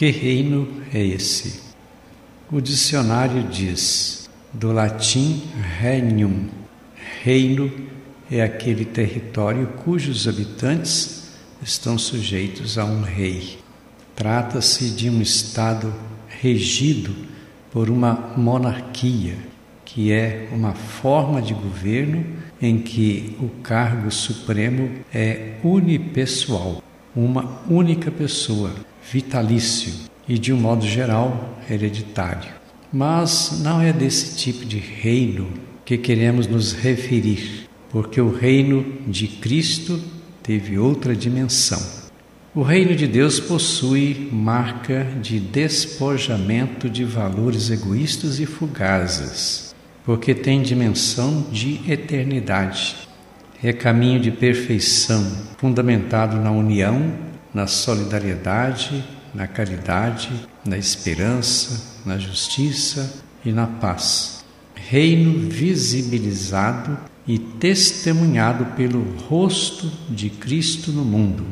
Que reino é esse? O dicionário diz, do latim regnum, reino é aquele território cujos habitantes estão sujeitos a um rei. Trata-se de um Estado regido por uma monarquia, que é uma forma de governo em que o cargo supremo é unipessoal, uma única pessoa, vitalício e, de um modo geral, hereditário. Mas não é desse tipo de reino que queremos nos referir, porque o reino de Cristo teve outra dimensão. O reino de Deus possui marca de despojamento de valores egoístas e fugazes, porque tem dimensão de eternidade. É caminho de perfeição, fundamentado na união, na solidariedade, na caridade, na esperança, na justiça e na paz. Reino visibilizado e testemunhado pelo rosto de Cristo no mundo.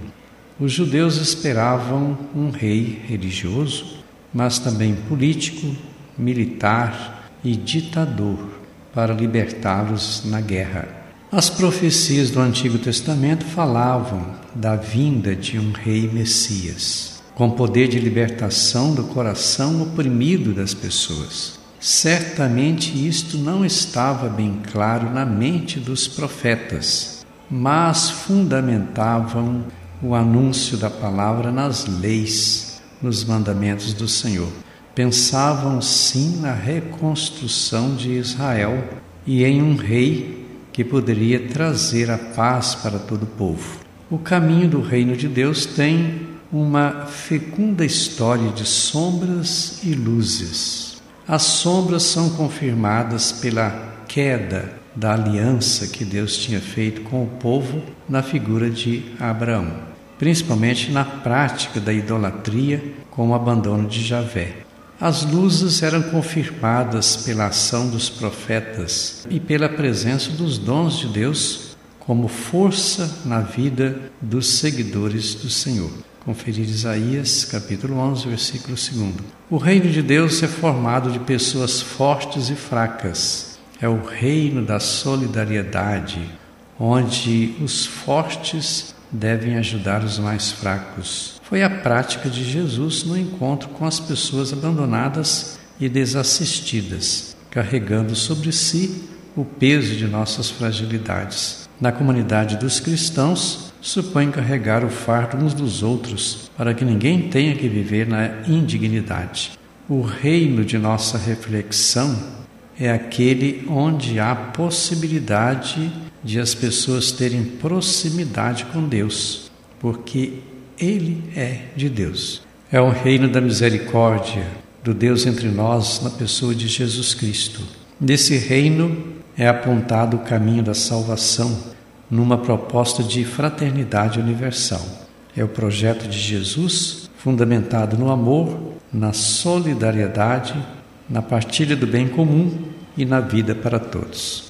Os judeus esperavam um rei religioso, mas também político, militar e ditador para libertá-los na guerra. As profecias do Antigo Testamento falavam da vinda de um rei Messias, com poder de libertação do coração oprimido das pessoas. Certamente isto não estava bem claro na mente dos profetas, mas fundamentavam o anúncio da palavra nas leis, nos mandamentos do Senhor. Pensavam sim na reconstrução de Israel e em um rei que poderia trazer a paz para todo o povo. O caminho do reino de Deus tem uma fecunda história de sombras e luzes. As sombras são confirmadas pela queda da aliança que Deus tinha feito com o povo na figura de Abraão, principalmente na prática da idolatria com o abandono de Javé. As luzes eram confirmadas pela ação dos profetas e pela presença dos dons de Deus como força na vida dos seguidores do Senhor. Conferir Isaías, capítulo 11, versículo 2. O reino de Deus é formado de pessoas fortes e fracas. É o reino da solidariedade, onde os fortes devem ajudar os mais fracos. Foi a prática de Jesus no encontro com as pessoas abandonadas e desassistidas, carregando sobre si o peso de nossas fragilidades. Na comunidade dos cristãos, supõe carregar o fardo uns dos outros, para que ninguém tenha que viver na indignidade. O reino de nossa reflexão é aquele onde há possibilidade de as pessoas terem proximidade com Deus, porque Ele é de Deus. É o reino da misericórdia, do Deus entre nós, na pessoa de Jesus Cristo. Nesse reino é apontado o caminho da salvação numa proposta de fraternidade universal. É o projeto de Jesus fundamentado no amor, na solidariedade, na partilha do bem comum e na vida para todos.